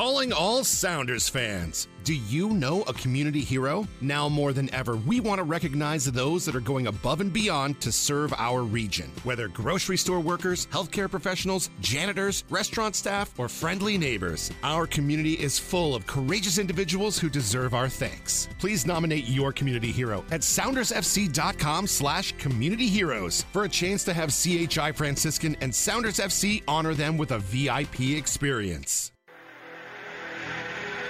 Calling all Sounders fans. Do you know a community hero? Now more than ever, we want to recognize those that are going above and beyond to serve our region. Whether grocery store workers, healthcare professionals, janitors, restaurant staff, or friendly neighbors, our community is full of courageous individuals who deserve our thanks. Please nominate your community hero at soundersfc.com slash community heroes for a chance to have CHI Franciscan and Sounders FC honor them with a VIP experience.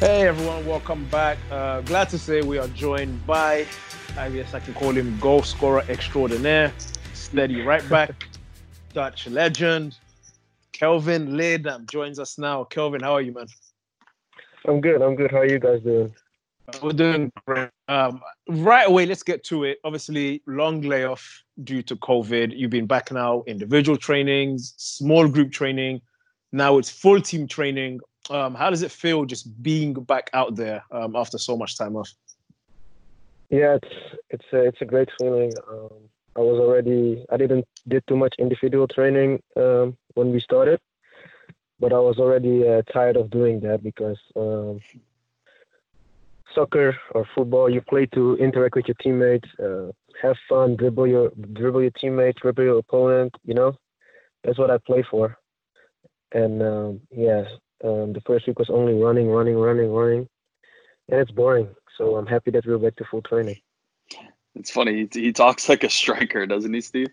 Hey everyone, welcome back. Uh, glad to say we are joined by, I guess I can call him goal scorer extraordinaire, steady right back, Dutch legend, Kelvin Leerdam joins us now. Kelvin, how are you, man? I'm good. I'm good. How are you guys doing? We're doing great. Um, right away, let's get to it. Obviously, long layoff due to COVID. You've been back now, individual trainings, small group training. Now it's full team training. Um, how does it feel just being back out there um, after so much time off? Yeah, it's it's a, it's a great feeling. Um, I was already I didn't did too much individual training um, when we started, but I was already uh, tired of doing that because um, soccer or football you play to interact with your teammates, uh, have fun, dribble your dribble your teammates, dribble your opponent. You know, that's what I play for. And um, yeah, um, the first week was only running, running, running, running, and it's boring. So I'm happy that we're back to full training. It's funny. He, he talks like a striker, doesn't he, Steve?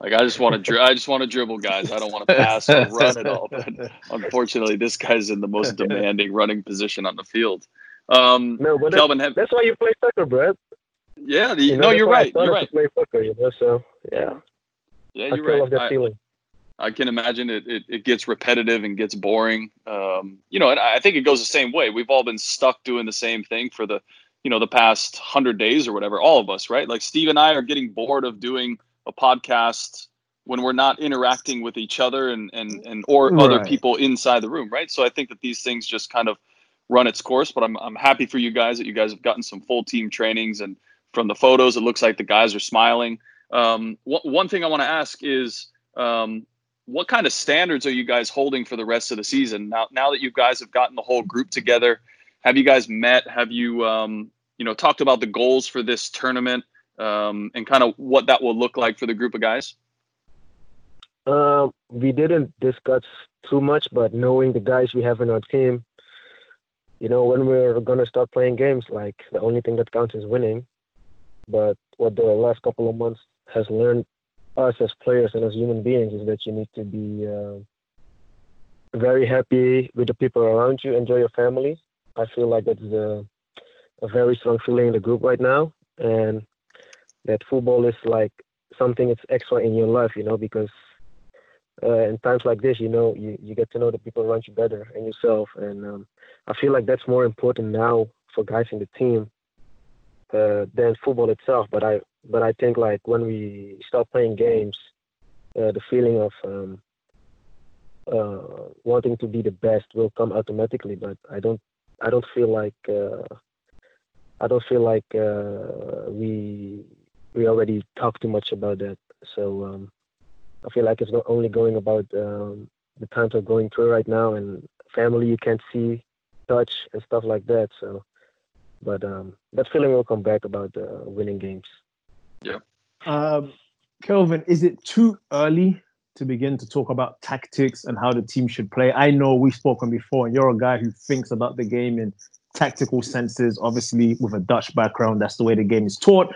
Like I just want to, dri- I just want to dribble guys. I don't want to pass or run at all. But unfortunately, this guy's in the most demanding running position on the field. Um, No, but Kelvin, that's, have, that's why you play soccer, Brad. yeah, the, you know, no, you're right. You're right. Play soccer, you know. So yeah, Yeah, I you're feel right. love that I- feeling. I can imagine it, it, it gets repetitive and gets boring. Um, you know, and I think it goes the same way. We've all been stuck doing the same thing for the, you know, the past hundred days or whatever. All of us, right? Like Steve and I are getting bored of doing a podcast when we're not interacting with each other and and and or other people inside the room, right? So I think that these things just kind of run its course. But I'm I'm happy for you guys that you guys have gotten some full team trainings and from the photos, it looks like the guys are smiling. Um, one one thing I want to ask is. Um, what kind of standards are you guys holding for the rest of the season? Now now that you guys have gotten the whole group together have you guys met? Have you um, you know talked about the goals for this tournament um, and kind of what that will look like for the group of guys? Um, we didn't discuss too much, but knowing the guys we have in our team, you know, when we're gonna start playing games, like the only thing that counts is winning. But what the last couple of months has learned us as players and as human beings is that you need to be uh, very happy with the people around you, enjoy your family. I feel like that's a, a very strong feeling in the group right now, and that football is like something that's extra in your life, you know, because uh, in times like this, you know, you, you get to know the people around you better and yourself. And um, I feel like that's more important now for guys in the team uh, than football itself. But I but I think like when we start playing games, uh, the feeling of um, uh, wanting to be the best will come automatically. But I don't I don't feel like uh, I don't feel like uh, we we already talked too much about that. So. Um, I feel like it's not only going about um, the times we're going through right now and family you can't see, touch and stuff like that. So, but um, that feeling will come back about uh, winning games. Yeah. Um, Kelvin, is it too early to begin to talk about tactics and how the team should play? I know we've spoken before, and you're a guy who thinks about the game in tactical senses. Obviously, with a Dutch background, that's the way the game is taught.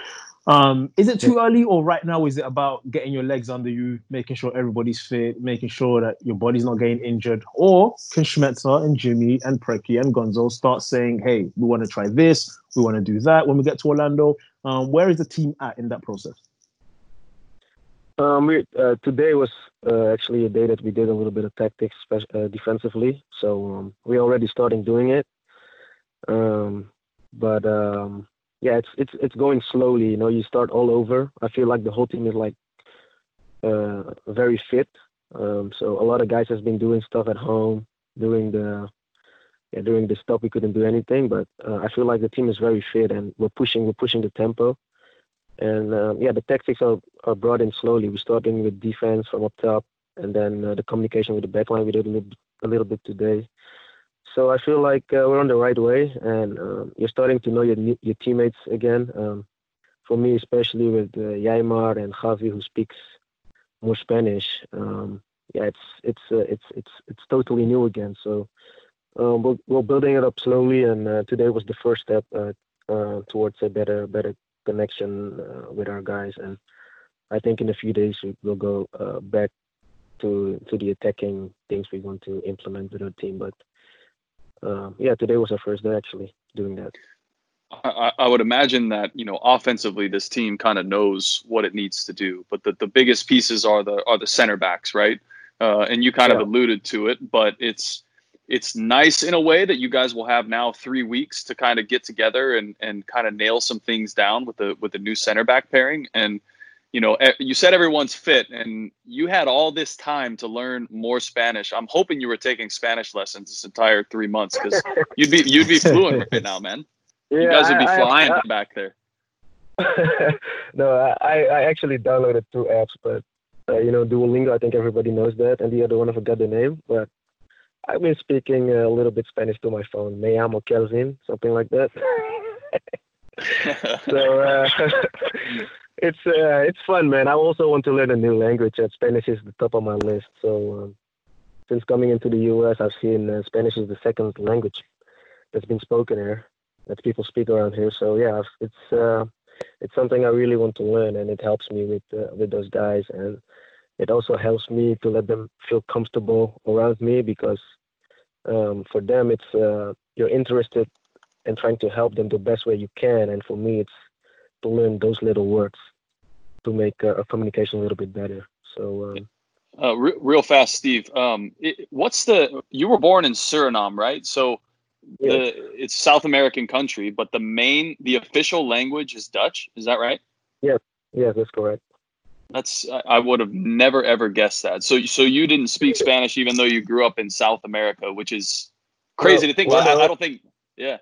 Um, is it too early, or right now is it about getting your legs under you, making sure everybody's fit, making sure that your body's not getting injured? Or can Schmetzer and Jimmy and Preki and Gonzo start saying, "Hey, we want to try this, we want to do that" when we get to Orlando? Um, where is the team at in that process? Um, we, uh, today was uh, actually a day that we did a little bit of tactics spec- uh, defensively. So um, we're already starting doing it. Um, but um, yeah, it's it's it's going slowly. You know, you start all over. I feel like the whole team is like uh, very fit. Um, so a lot of guys has been doing stuff at home, doing the yeah, during the stop we couldn't do anything. But uh, I feel like the team is very fit and we're pushing we're pushing the tempo. And um, yeah, the tactics are, are brought in slowly. We're starting with defense from up top, and then uh, the communication with the backline we did a little, a little bit today. So I feel like uh, we're on the right way, and um, you're starting to know your your teammates again. Um, for me, especially with uh, Yeimar and Javi, who speaks more Spanish. Um, yeah, it's it's uh, it's it's it's totally new again. So um, we're, we're building it up slowly, and uh, today was the first step uh, uh towards a better better connection with our guys. And I think in a few days we'll go back to to the attacking things we want to implement with our team. But um, yeah, today was our first day actually doing that. I, I, would imagine that you know offensively this team kind of knows what it needs to do, but the, the biggest pieces are the are the center backs, right? Uh, and you kind yeah. of alluded to it, but it's it's nice in a way that you guys will have now three weeks to kind of get together and and kind of nail some things down with the with the new center back pairing and you know, you said everyone's fit, and you had all this time to learn more Spanish. I'm hoping you were taking Spanish lessons this entire three months because you'd be you'd be fluent right now, man. Yeah, you guys would be flying I, I, back there. no, I, I actually downloaded two apps, but uh, you know, Duolingo. I think everybody knows that, and the other one I forgot the name, but I've been speaking a little bit Spanish to my phone. Me llamo Kelvin, something like that. so uh, it's uh, it's fun, man. I also want to learn a new language. And Spanish is the top of my list. So um, since coming into the U.S., I've seen uh, Spanish is the second language that's been spoken here, that people speak around here. So yeah, it's uh, it's something I really want to learn, and it helps me with uh, with those guys, and it also helps me to let them feel comfortable around me because um, for them it's uh, you're interested in trying to help them the best way you can, and for me it's to learn those little words to make uh, a communication a little bit better. So. Um, uh, re- real fast, Steve. Um, it, what's the? You were born in Suriname, right? So, the it's South American country, but the main, the official language is Dutch. Is that right? Yes. Yes, that's correct. That's I would have never ever guessed that. So, so you didn't speak Spanish even though you grew up in South America, which is crazy well, to think. Well, I, I don't think. Yeah.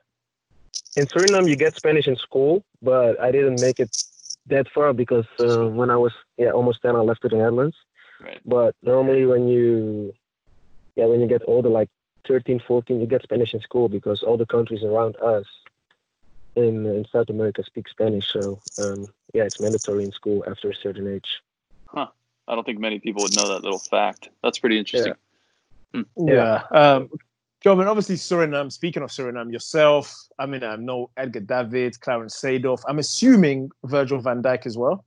In Suriname, you get Spanish in school, but I didn't make it that far because uh, when I was yeah almost ten, I left to the Netherlands. Right. But normally when you yeah when you get older, like 13, 14, you get Spanish in school because all the countries around us in in South America speak Spanish. So um, yeah, it's mandatory in school after a certain age. Huh. I don't think many people would know that little fact. That's pretty interesting. Yeah. Hmm. yeah. Um, Joe, obviously Suriname, speaking of Suriname, yourself, I mean, I know Edgar Davids, Clarence Seedorf. I'm assuming Virgil van Dijk as well.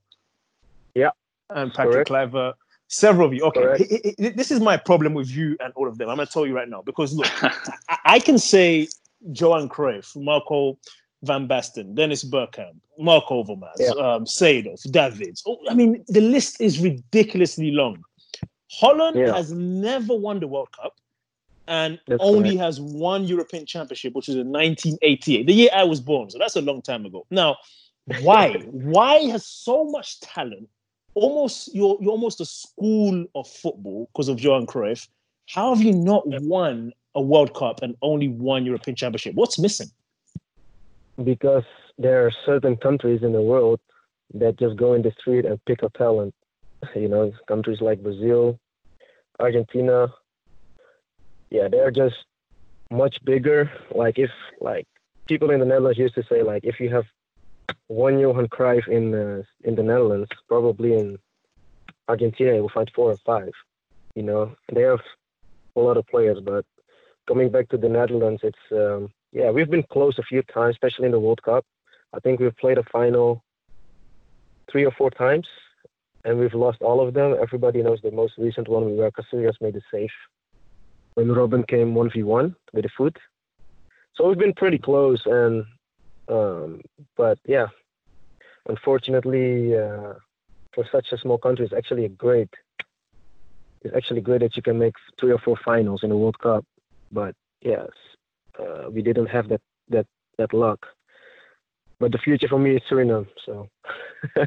Yeah. And Patrick Kluivert. Several of you. Okay. this is my problem with you and all of them. I'm going to tell you right now because look, I, I, can say Johan Cruyff, Marco Van Basten, Dennis Bergkamp, Mark Overmars, yeah. um, Seedorf, Davids. Oh, I mean, the list is ridiculously long. Holland yeah. has never won the World Cup and that's only correct. has one European championship, which is in 1988, the year I was born. So that's a long time ago. Now, why? why has so much talent? Almost you're you're almost a school of football because of Johan Cruyff. How have you not won a World Cup and only one European championship? What's missing? Because there are certain countries in the world that just go in the street and pick up talent. You know, countries like Brazil, Argentina, yeah, they're just much bigger. Like if like people in the Netherlands used to say like if you have one Johan Cruyff in uh, in the Netherlands, probably in Argentina you will find four or five. You know, they have a lot of players, but coming back to the Netherlands, it's um, yeah we've been close a few times, especially in the World Cup. I think we've played a final three or four times, and we've lost all of them. Everybody knows the most recent one we were Casillas made a save when Robben came 1v1 with the foot. So we've been pretty close, and um, but yeah, unfortunately, uh, for such a small country, it's actually a great. It's actually great that you can make three or four finals in the World Cup, but yes, uh, we didn't have that that that luck. but the future for me is Suriname. So.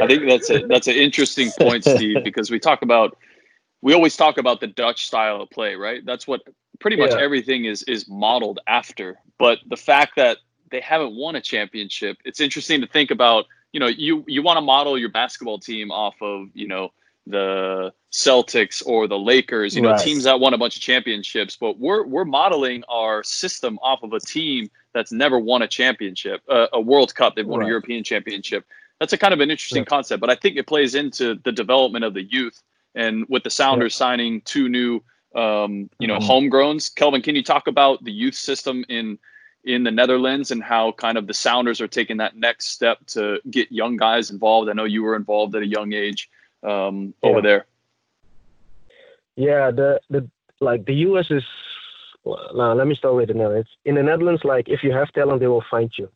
I think that's a that's an interesting point, Steve, because we talk about we always talk about the Dutch style of play, right? That's what pretty much yeah. everything is is modeled after. But the fact that they haven't won a championship, it's interesting to think about. You know, you you want to model your basketball team off of you know the Celtics or the Lakers, you know, right. teams that won a bunch of championships, but we're we're modeling our system off of a team that's never won a championship, uh, a World Cup, they've won right. a European championship. That's a kind of an interesting yeah. concept, but I think it plays into the development of the youth and with the Sounders yeah. signing two new um, you know, mm-hmm. homegrowns. Kelvin, can you talk about the youth system in in the Netherlands and how kind of the Sounders are taking that next step to get young guys involved? I know you were involved at a young age um, yeah. over there. Yeah, the the like the US is now let me start with the Netherlands. In the Netherlands, like if you have talent, they will find you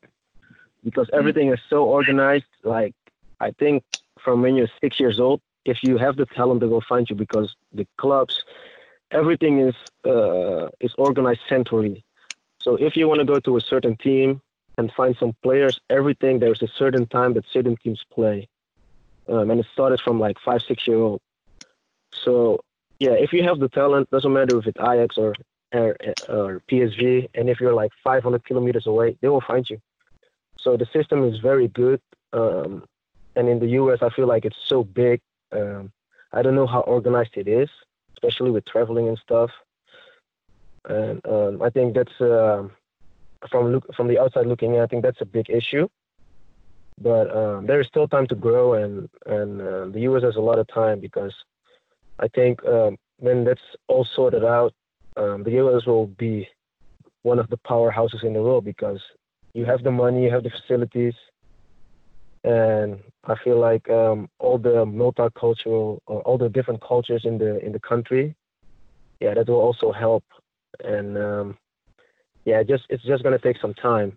because mm. everything is so organized. Like I think from when you're six years old, if you have the talent, they will find you because the clubs, everything is uh, is organized centrally. So if you want to go to a certain team and find some players, everything there's a certain time that certain teams play, um, and it started from like five, six year old. So yeah, if you have the talent, doesn't matter if it's Ajax or or, or PSV, and if you're like 500 kilometers away, they will find you. So the system is very good. Um, and in the US, I feel like it's so big. Um, I don't know how organized it is, especially with traveling and stuff. And um, I think that's uh, from look from the outside looking in. I think that's a big issue. But um, there is still time to grow, and and uh, the US has a lot of time because I think um, when that's all sorted out, um, the US will be one of the powerhouses in the world because you have the money, you have the facilities, and I feel like um, all the multicultural, or all the different cultures in the in the country, yeah, that will also help. And um, yeah, just it's just gonna take some time,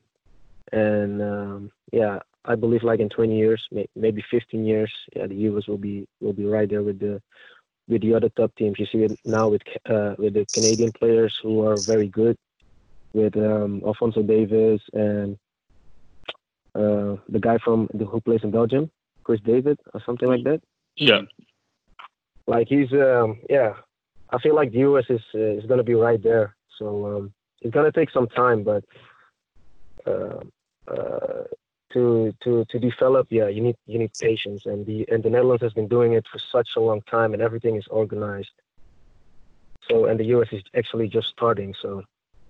and um, yeah, I believe like in 20 years, maybe 15 years, yeah, the US will be will be right there with the with the other top teams. You see it now with uh, with the Canadian players who are very good, with um, Alphonso Davies and uh, the guy from the, who plays in Belgium, Chris David or something like that. Yeah. Like he's um, yeah, I feel like the US is uh, is gonna be right there. So um, it's gonna take some time, but uh, uh, to to to develop, yeah, you need you need patience, and the and the Netherlands has been doing it for such a long time, and everything is organized. So and the US is actually just starting. So,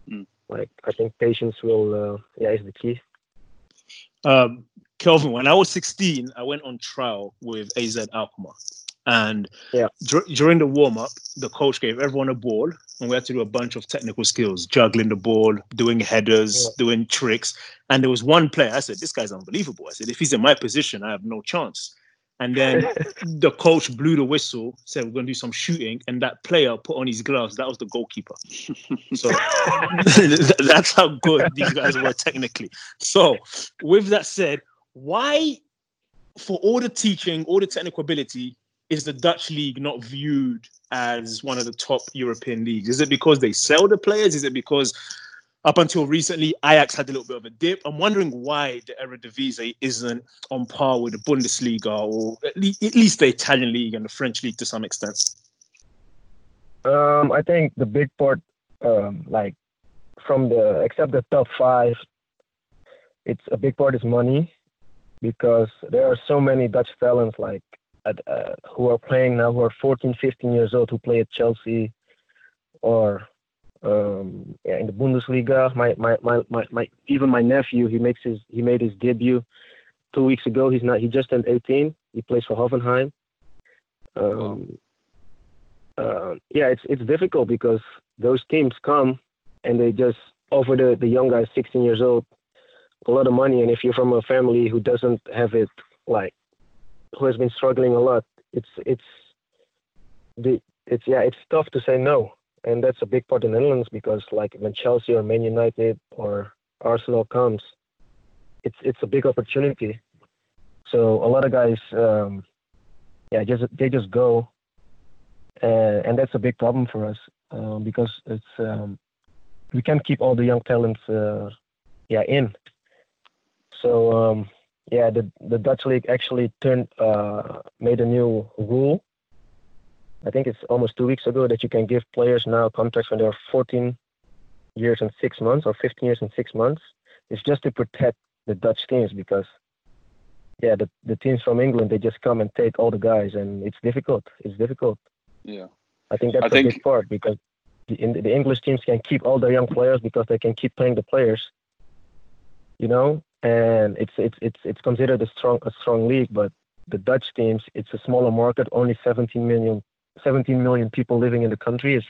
mm. like I think patience will, uh, yeah, is the key. Um, Kelvin, when I was 16, I went on trial with AZ Alkmaar. And yeah. Dur- during the warm up, the coach gave everyone a ball, and we had to do a bunch of technical skills, juggling the ball, doing headers, yeah. doing tricks. And there was one player. I said, "This guy's unbelievable." I said, "If he's in my position, I have no chance." And then the coach blew the whistle, said, We're going to do some shooting. And that player put on his gloves. That was the goalkeeper. So that's how good these guys were technically. So, with that said, why, for all the teaching, all the technical ability, is the Dutch league not viewed as one of the top European leagues? Is it because they sell the players? Is it because up until recently, Ajax had a little bit of a dip. I'm wondering why the Eredivisie isn't on par with the Bundesliga or at least, at least the Italian league and the French league to some extent. Um, I think the big part, um, like from the except the top five, it's a big part is money because there are so many Dutch talents like uh, who are playing now who are 14, 15 years old who play at Chelsea or um, yeah, in the Bundesliga. My, my, my, my, my, even my nephew, he makes his, he made his debut two weeks ago. He's not, he just turned 18. He plays for Hoffenheim. Um, uh, yeah, it's, it's difficult because those teams come and they just offer the, the young guys 16 years old a lot of money. And if you're from a family who doesn't have it, like, who has been struggling a lot, it's, it's, the, it's, yeah, it's tough to say no and that's a big part in the Netherlands because like when Chelsea or Man United or Arsenal comes, it's it's a big opportunity. So a lot of guys, um, yeah, just they just go, uh, and that's a big problem for us um, because it's um, we can't keep all the young talents, uh, yeah, in. So um, yeah, the the Dutch league actually turned uh, made a new rule. I think it's almost two weeks ago that you can give players now contracts when they're 14 years and six months or 15 years and six months. It's just to protect the Dutch teams because yeah, the the teams from England they just come and take all the guys and it's difficult. It's difficult. Yeah. I think that's I a think- big part because the, in, the English teams can keep all their young players because they can keep paying the players. You know, and it's it's it's it's considered a strong a strong league, but the Dutch teams it's a smaller market, only 17 million 17 million people living in the country. Is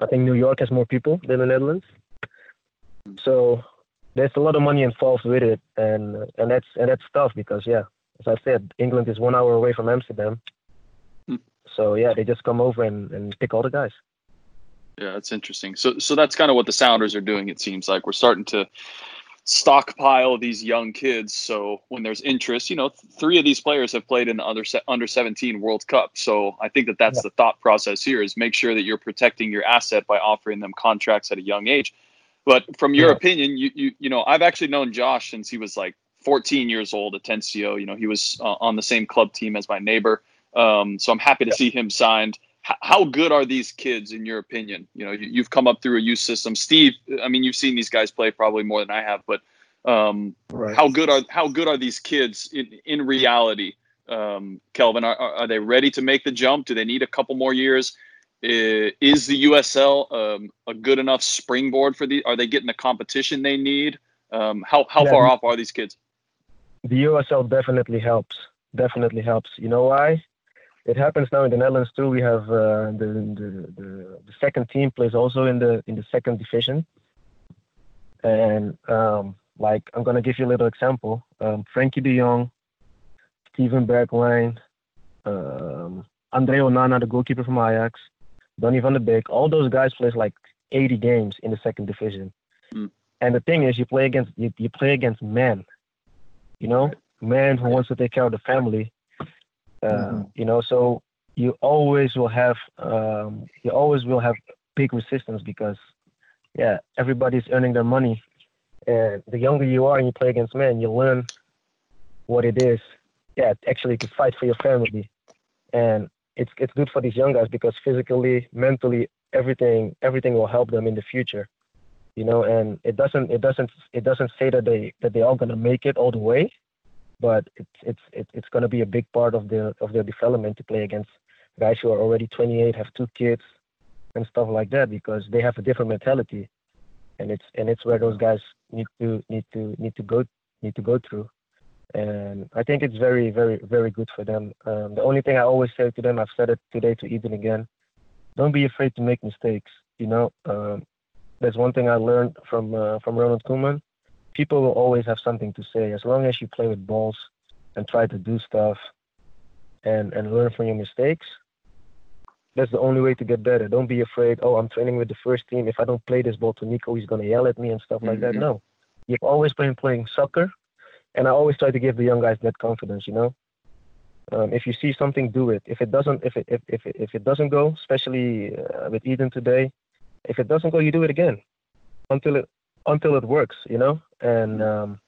I think New York has more people than the Netherlands, so there's a lot of money involved with it, and and that's and that's tough because yeah, as I said, England is one hour away from Amsterdam. Hmm. So yeah, they just come over and, and pick all the guys. Yeah, that's interesting. So, so that's kind of what the Sounders are doing. It seems like we're starting to stockpile these young kids. So when there's interest, you know, th- three of these players have played in the under se- under 17 World Cup. So I think that that's Yeah. the thought process here: is make sure that you're protecting your asset by offering them contracts at a young age. But from your Yeah. opinion, you you you know, I've actually known Josh since he was like 14 years old Atencio. You know, he was uh, on the same club team as my neighbor. Um, so I'm happy to see him signed. How good are these kids in your opinion? You know, you, you've come up through a youth system. Steve, I mean, you've seen these guys play probably more than I have, but um, Right. how good are how good are these kids in, in reality? Um, Kelvin, are, are are they ready to make the jump? Do they need a couple more years? Is the USL um, a good enough springboard for the? Are they getting the competition they need? Um, how how Yeah. far off are these kids? The USL definitely helps. Definitely helps. You know why? It happens now in the Netherlands too. We have uh, the, the the the second team plays also in the in the second division, and um, like I'm gonna give you a little example. Um, Frenkie De Jong, Steven Bergwijn, um, Andre Onana, the goalkeeper from Ajax, Donny van de Beek. All those guys plays like 80 games in the second division. Mm. And the thing is, you play against you, you play against men. You know, men who wants to take care of the family. Uh, Mhm. You know, so you always will have um, you always will have big resistance because yeah, everybody's earning their money, and the younger you are and you play against men, you learn what it is. Yeah, actually to fight for your family, and it's it's good for these young guys because physically, mentally, everything everything will help them in the future. You know, and it doesn't it doesn't it doesn't say that they that they all gonna make it all the way, but it's it's it's it's gonna be a big part of their of their development to play against guys who are already 28, have two kids, and stuff like that because they have a different mentality, and it's and it's where those guys need to need to need to go need to go through, and I think it's very very very good for them. Um, the only thing I always say to them, I've said it today to Eden again, don't be afraid to make mistakes. You know, um, that's one thing I learned from uh, from Ronald Koeman. People will always have something to say as long as you play with balls and try to do stuff and and learn from your mistakes that's the only way to get better. Don't be afraid. Oh, I'm training with the first team. If I don't play this ball to Nico, he's gonna yell at me and stuff like that. Mhm. No, you've always been playing soccer, and I always try to give the young guys that confidence. You know, um, if you see something, do it. If it doesn't, if it if if it, if it doesn't go, especially uh, with Eden today, if it doesn't go, you do it again until it until it works. You know, and um,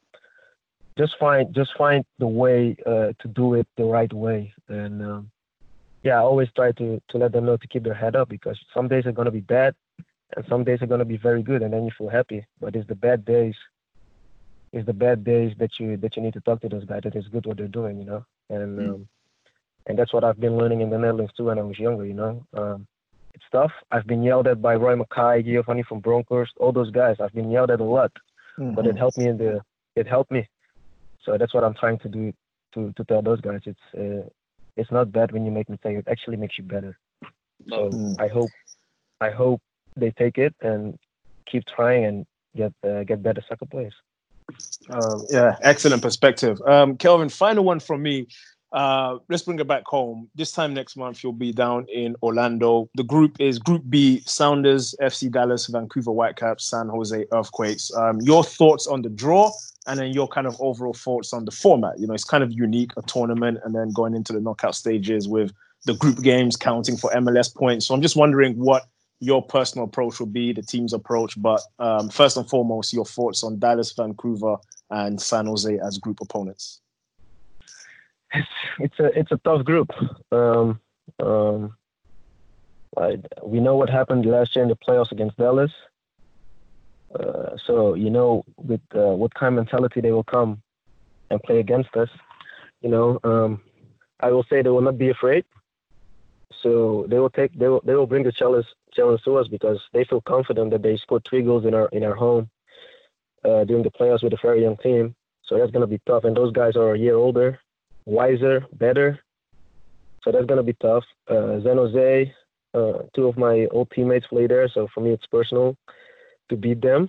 just find just find the way uh, to do it the right way and. Um, yeah, I always try to to let them know to keep their head up because some days are gonna be bad, and some days are gonna be very good, and then you feel happy. But it's the bad days, it's the bad days that you that you need to talk to those guys that it's good what they're doing, you know. And Mm. um, and that's what I've been learning in the Netherlands too when I was younger, you know. Um, it's tough. I've been yelled at by Roy Makaay, Giovanni van Bronckhorst, all those guys. I've been yelled at a lot, but it helped me in the it helped me. So that's what I'm trying to do to to tell those guys. It's uh, it's not bad when you make mistakes. It actually makes you better. So Mm. I hope I hope they take it and keep trying and get uh, get better soccer players. Um, yeah, excellent perspective. Um, Kelvin, final one from me. Uh, let's bring it back home. This time next month, you'll be down in Orlando. The group is Group B: Sounders, FC Dallas, Vancouver Whitecaps, San Jose Earthquakes. Um, your thoughts on the draw, and then your kind of overall thoughts on the format. You know, it's kind of unique, a tournament, and then going into the knockout stages with the group games counting for MLS points. So I'm just wondering what your personal approach will be, the team's approach. But um, first and foremost, your thoughts on Dallas, Vancouver, and San Jose as group opponents. It's it's a it's a tough group. Um, um, I, we know what happened last year in the playoffs against Dallas. Uh, so you know with uh, what kind of mentality they will come and play against us. You know, um, I will say they will not be afraid. So they will take they will they will bring the challenge challenge to us because they feel confident that they scored three goals in our in our home uh, during the playoffs with a very young team. So that's gonna be tough. And those guys are a year older, wiser, better. So that's gonna be tough. Uh, San Jose, uh, two of my old teammates play there, so for me it's personal to beat them.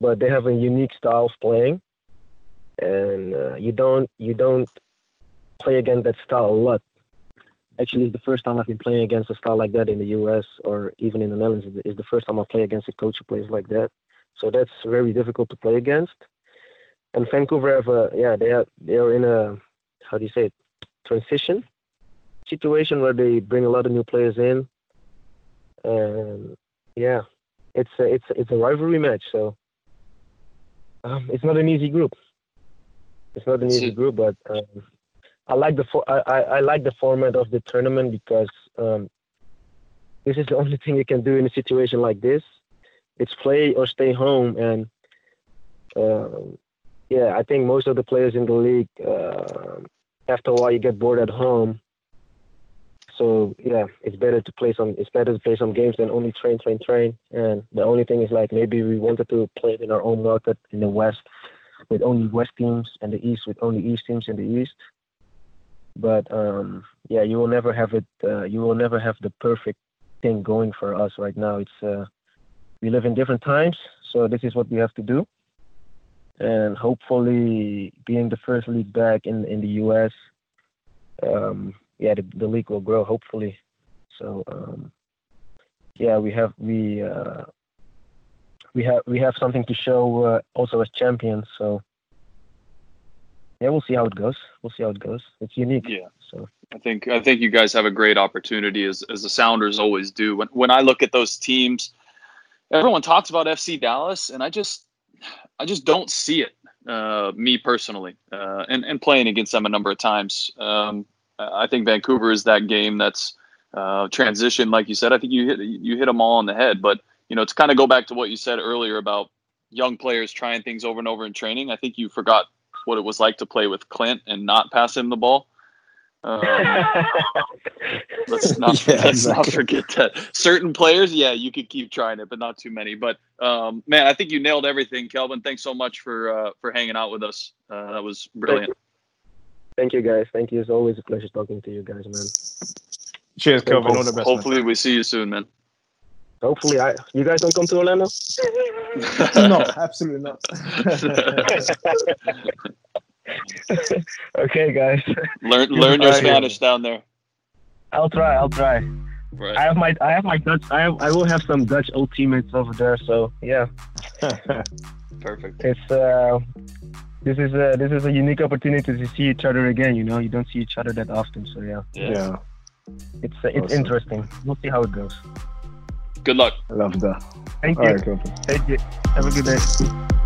But they have a unique style of playing, and uh, you don't you don't play against that style a lot actually it's the first time I've been playing against a style like that in the US or even in the Netherlands. It's the first time I play against a coach who plays like that. So that's very difficult to play against. And Vancouver have a yeah they are they are in a how do you say it transition situation where they bring a lot of new players in. And yeah, it's a, it's a, it's a rivalry match. So um, it's not an easy group. It's not an easy group, but um, I like the for, I, I like the format of the tournament because um, this is the only thing you can do in a situation like this. It's play or stay home, and uh, yeah, I think most of the players in the league, uh, after a while, you get bored at home. So yeah, it's better to play some. It's better to play some games than only train, train, train. And the only thing is like maybe we wanted to play in our own market in the West with only West teams and the East with only East teams in the East but um, yeah, you will never have it. Uh, you will never have the perfect thing going for us right now. It's uh, we live in different times, so this is what we have to do. And hopefully, being the first league back in in the U.S., um, yeah, the, the league will grow. Hopefully, so um, yeah, we have we uh, we have we have something to show uh, also as champions. So yeah, we'll see how it goes. We'll see how it goes. It's unique. Yeah. So I think I think you guys have a great opportunity as as the Sounders always do. When when I look at those teams, everyone talks about FC Dallas, and I just I just don't see it. Uh, me personally, uh, and and playing against them a number of times. Um, I think Vancouver is that game that's uh, transition, like you said. I think you hit you hit them all on the head. But you know, to kind of go back to what you said earlier about young players trying things over and over in training, I think you forgot what it was like to play with Clint and not pass him the ball. Um, let's not yeah, let's exactly. not forget that certain players, yeah, you could keep trying it, but not too many. But um, man, I think you nailed everything, Kelvin. Thanks so much for uh, for hanging out with us. Uh, that was brilliant. Thank you. Thank you, guys. Thank you. It's always a pleasure talking to you guys, man. Cheers, Kelvin. All the best. Hopefully, man. we see you soon, man. Hopefully, I you guys don't come to Orlando. no, absolutely not. okay, guys. Learn learn your Spanish down there. I'll try. I'll try. Right. I have my I have my Dutch. I have, I will have some Dutch old teammates over there. So yeah. Perfect. It's uh, this is a this is a unique opportunity to see each other again. You know, you don't see each other that often. So yeah. Yeah. yeah. It's uh, it's awesome. interesting. We'll see how it goes. Good luck. I love that. Thank All you. Right, Thank you. Have a good day.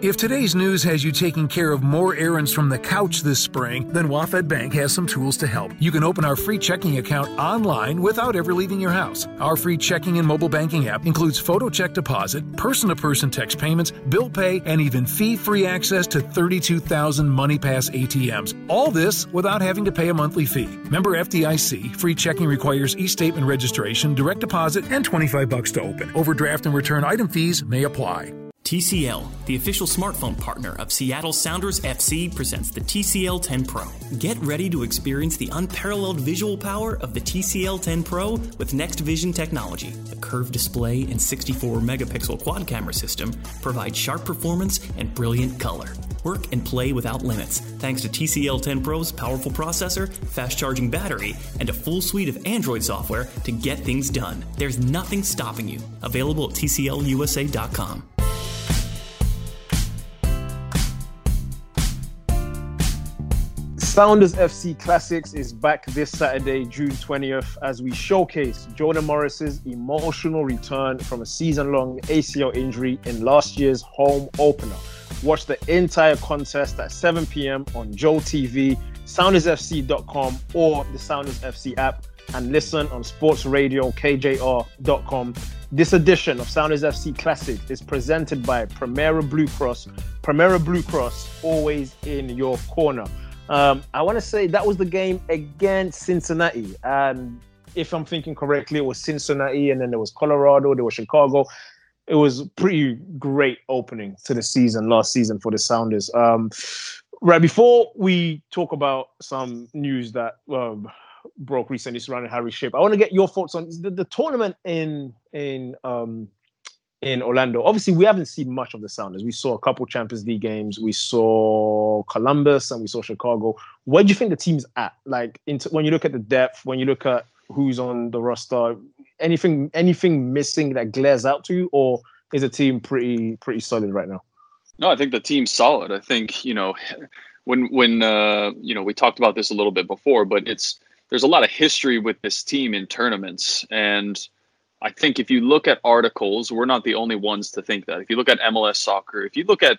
If today's news has you taking care of more errands from the couch this spring, then WaFd Bank has some tools to help. You can open our free checking account online without ever leaving your house. Our free checking and mobile banking app includes photo check deposit, person to person text payments, bill pay, and even fee free access to 32,000 MoneyPass ATMs. All this without having to pay a monthly fee. Member FDIC, free checking requires e statement registration, direct deposit, and 25 bucks to open. Overdraft and return item fees may apply. TCL, the official smartphone partner of Seattle Sounders FC, presents the TCL 10 Pro. Get ready to experience the unparalleled visual power of the TCL 10 Pro with Next Vision technology. The curved display and 64 megapixel quad camera system provide sharp performance and brilliant color. Work and play without limits thanks to TCL 10 Pro's powerful processor, fast charging battery, and a full suite of Android software to get things done. There's nothing stopping you. Available at TCLUSA.com. Sounders FC Classics is back this Saturday, June 20th, as we showcase Jordan Morris's emotional return from a season long ACL injury in last year's home opener. Watch the entire contest at 7 p.m. on Joe TV, SoundersFC.com, or the Sounders FC app, and listen on Sports Radio KJR.com. This edition of Sounders FC Classic is presented by Premera Blue Cross. Premera Blue Cross, always in your corner. Um, I want to say that was the game against Cincinnati. And if I'm thinking correctly, it was Cincinnati, and then there was Colorado, there was Chicago. It was pretty great opening to the season last season for the Sounders. Um, right before we talk about some news that um, broke recently surrounding Harry Shipp, I want to get your thoughts on the, the tournament in in um, in Orlando. Obviously, we haven't seen much of the Sounders. We saw a couple Champions League games. We saw Columbus and we saw Chicago. Where do you think the team's at? Like, when you look at the depth, when you look at who's on the roster, anything anything missing that glares out to you, or is the team pretty pretty solid right now? No, I think the team's solid. I think you know when when uh, you know we talked about this a little bit before, but it's there's a lot of history with this team in tournaments and I think if you look at articles, we're not the only ones to think that. If you look at MLS soccer, if you look at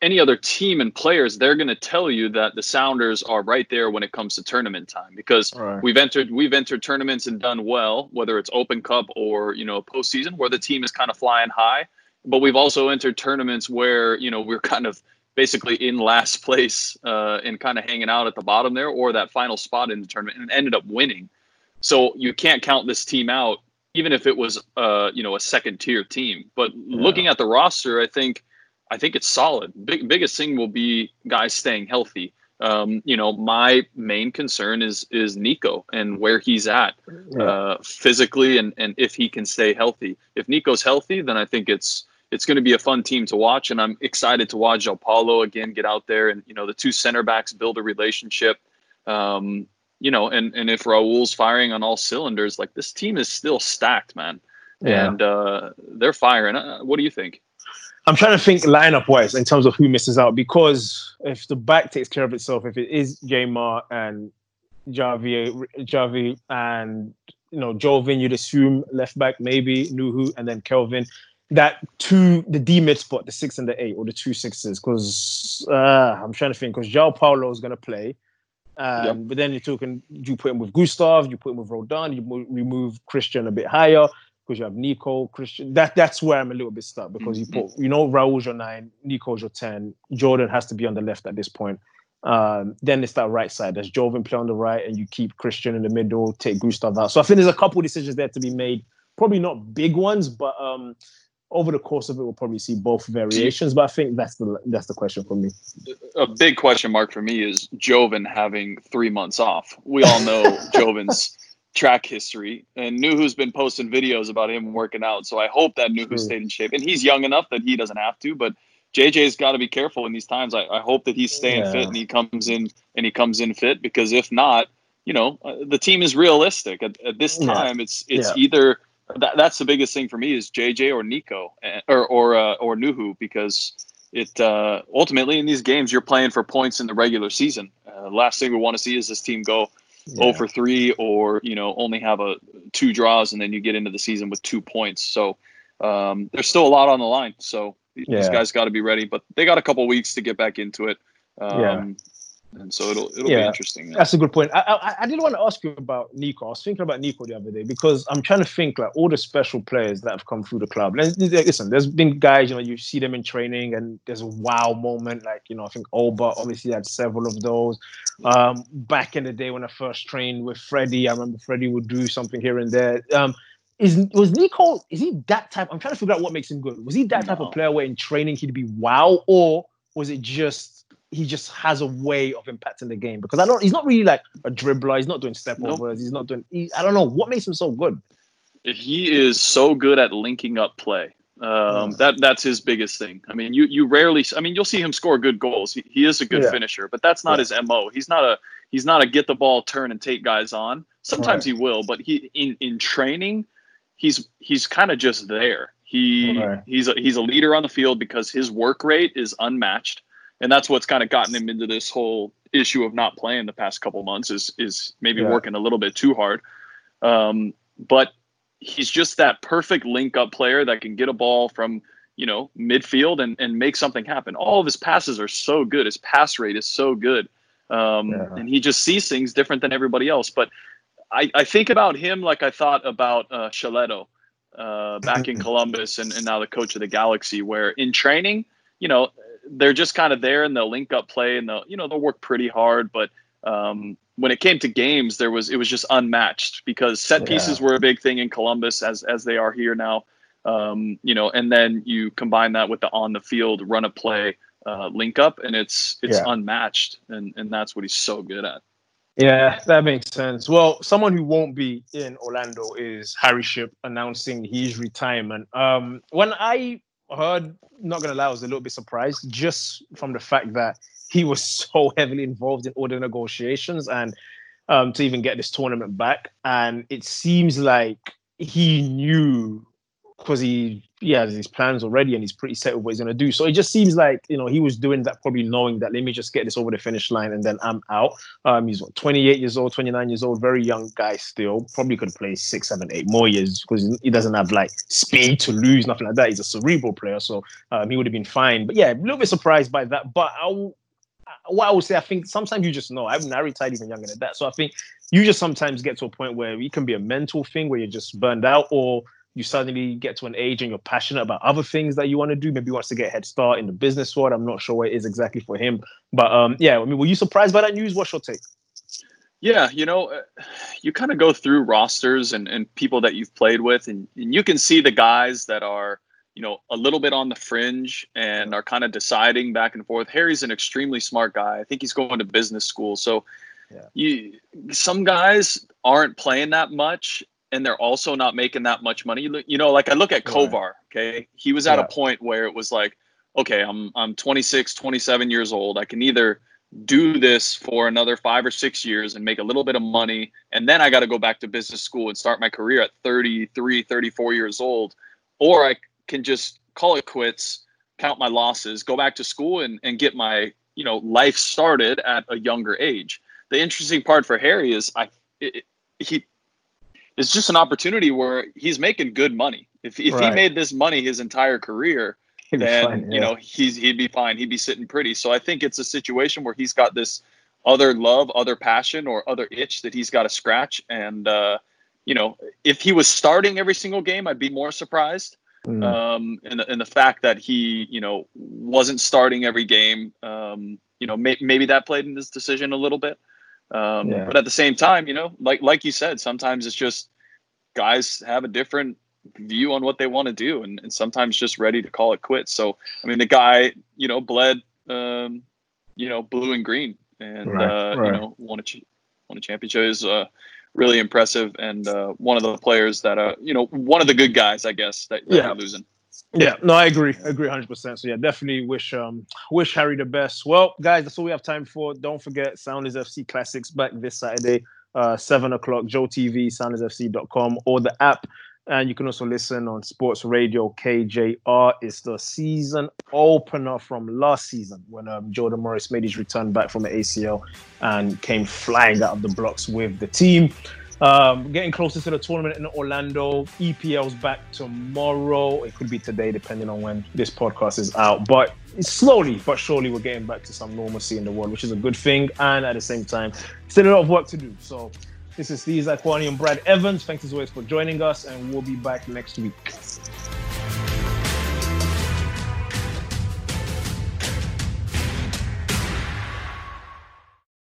any other team and players, they're going to tell you that the Sounders are right there when it comes to tournament time because right. we've entered we've entered tournaments and done well, whether it's Open Cup or you know postseason, where the team is kind of flying high. But we've also entered tournaments where you know we're kind of basically in last place uh, and kind of hanging out at the bottom there, or that final spot in the tournament, and ended up winning. So you can't count this team out even if it was uh you know a second tier team. But yeah. looking at the roster, I think I think it's solid. Big biggest thing will be guys staying healthy. Um, you know, my main concern is is Nico and where he's at yeah. uh, physically and and if he can stay healthy. If Nico's healthy, then I think it's it's going to be a fun team to watch, and I'm excited to watch João Paulo again get out there and you know the two center backs build a relationship. Um, you know, and and if Raul's firing on all cylinders, like this team is still stacked, man. Yeah. And uh, they're firing. Uh, what do you think? I'm trying to think lineup wise in terms of who misses out because if the back takes care of itself, if it is Yeimar and Javi, Javi and you know Joevin, you'd assume left back maybe Nouhou and then Kelvin. That two, the D mid spot, the six and the eight, or the two sixes, because uh, I'm trying to think because João Paulo is going to play. Um, yep. But then you're talking, you put him with Gustav, you put him with Roldan, you mo- remove Cristian a bit higher because you have Nico, Cristian. That that's where I'm a little bit stuck because mm-hmm. you put, you know, Raul's your nine, Nico's your ten, Jordan has to be on the left at this point. Um, then it's that right side. There's Joevin play on the right, and you keep Cristian in the middle, take Gustav out. So I think there's a couple decisions there to be made. Probably not big ones, but um, over the course of it, we'll probably see both variations. But I think that's the that's the question for me. A big question mark for me is Joevin having three months off. We all know Joevin's track history, and Nouhou's been posting videos about him working out. So I hope that Nouhou stayed in shape, and he's young enough that he doesn't have to. But JJ's got to be careful in these times. I, I hope that he's staying yeah. fit and he comes in and he comes in fit because if not, you know, uh, the team is realistic at, at this time. Yeah. It's it's yeah. either that, that's the biggest thing for me is JJ or Nico eh, or or uh, or Nouhou because it uh, ultimately in these games you're playing for points in the regular season. Uh, last thing we want to see is this team go yeah. 0 for 3 or you know only have a two draws and then you get into the season with two points. So um, there's still a lot on the line. So yeah. these guys got to be ready, but they got a couple weeks to get back into it. Um, yeah and so it'll it'll yeah, be interesting. That's a good point. I, I, I did want to ask you about Nico. I was thinking about Nico the other day because I'm trying to think like all the special players that have come through the club. Listen, there's been guys you know you see them in training and there's a wow moment. Like you know I think Oba obviously had several of those. Um, back in the day when I first trained with Freddie, I remember Freddie would do something here and there. Um, is was Nico? Is he that type? I'm trying to figure out what makes him good. Was he that type of player where in training he'd be wow, or was it just he just has a way of impacting the game because I don't. He's not really like a dribbler. He's not doing step nope. overs. He's not doing. He, I don't know what makes him so good. He is so good at linking up play. Um. That that's his biggest thing. I mean, you you rarely. I mean, you'll see him score good goals. He, he is a good yeah. finisher, but that's not yeah. his mo. He's not a he's not a get the ball, turn and take guys on. Sometimes right. he will, but he in in training, he's he's kind of just there. He right. he's a, he's a leader on the field because his work rate is unmatched and that's what's kind of gotten him into this whole issue of not playing the past couple months is is maybe Yeah. working a little bit too hard. Um, but he's just that perfect link up player that can get a ball from you know midfield and, and make something happen. All of his passes are so good. His pass rate is so good, um, Yeah. and he just sees things different than everybody else. But I, I think about him like I thought about uh, Schelotto uh, back in Columbus and, and now the coach of the Galaxy, where in training, you know, they're just kind of there and they'll link up play and they'll, you know, they'll work pretty hard. But um, when it came to games, there was it was just unmatched because set pieces were a big thing in Columbus as as they are here now. Um, you know, and then you combine that with the on the field run a play uh, link up, and it's it's Yeah. unmatched, and and that's what he's so good at. Yeah, that makes sense. Well, someone who won't be in Orlando is Harry Shipp announcing his retirement. Um, when I heard, not gonna lie, I was a little bit surprised just from the fact that he was so heavily involved in all the negotiations and um, to even get this tournament back. And it seems like he knew because he he has his plans already and he's pretty set with what he's gonna do. So it just seems like you know he was doing that probably knowing that let me just get this over the finish line and then I'm out. Um, he's what, 28 years old, 29 years old, very young guy still. Probably could play six, seven, eight more years because he doesn't have like speed to lose, nothing like that. He's a cerebral player, so um, he would have been fine. But yeah, a little bit surprised by that. But I, w- what I would say, I think sometimes you just know. I'm not retired even younger than that, so I think you just sometimes get to a point where it can be a mental thing where you're just burned out, or you suddenly get to an age and you're passionate about other things that you want to do. Maybe he wants to get a head start in the business world. I'm not sure what it is exactly for him, but um, yeah. I mean, were you surprised by that news? What's your take? Yeah, you know, uh, you kind of go through rosters and, and people that you've played with, and, and you can see the guys that are, you know, a little bit on the fringe and are kind of deciding back and forth. Harry's an extremely smart guy. I think he's going to business school. So Yeah. you some guys aren't playing that much and they're also not making that much money. You know, like I look at Kovar, okay? He was at Yeah. a point where it was like, okay, I'm I'm 26, 27 years old. I can either do this for another five or six years and make a little bit of money and then i got to go back to business school and start my career at 33 34 years old or i can just call it quits count my losses go back to school and, and get my you know life started at a younger age the interesting part for harry is i it- he it's just an opportunity where he's making good money if, if he made this money his entire career then fine, you know he's he'd be fine. He'd be sitting pretty. So I think it's a situation where he's got this other love, other passion, or other itch that he's got to scratch. And uh, you know, if he was starting every single game, I'd be more surprised. Mm. Um, and the, and the fact that he you know wasn't starting every game, um, you know, may, maybe that played in this decision a little bit. Um, Yeah. But at the same time, you know, like like you said, sometimes it's just guys have a different view on what they want to do and, and sometimes just ready to call it quits. So, I mean, the guy, you know, bled, um, you know, blue and green and, Right, uh, right. you know, won a, ch- won a championship is uh, really impressive. And uh, one of the players that, uh, you know, one of the good guys, I guess, that, that Yeah. you're losing. Yeah, no, I agree. I agree 100%. So yeah, definitely wish um wish Harry the best. Well, guys, that's all we have time for. Don't forget Sounders FC Classics back this Saturday, uh, seven o'clock. Joe TV, SoundersFC.com, or the app. And you can also listen on Sports Radio KJR. It's the season opener from last season when um, Jordan Morris made his return back from the ACL and came flying out of the blocks with the team. Um, getting closer to the tournament in Orlando. EPL's back tomorrow. It could be today, depending on when this podcast is out. But slowly but surely, we're getting back to some normalcy in the world, which is a good thing. And at the same time, still a lot of work to do. So this is Steve Zakuani and Brad Evans. Thanks as always for joining us, and we'll be back next week.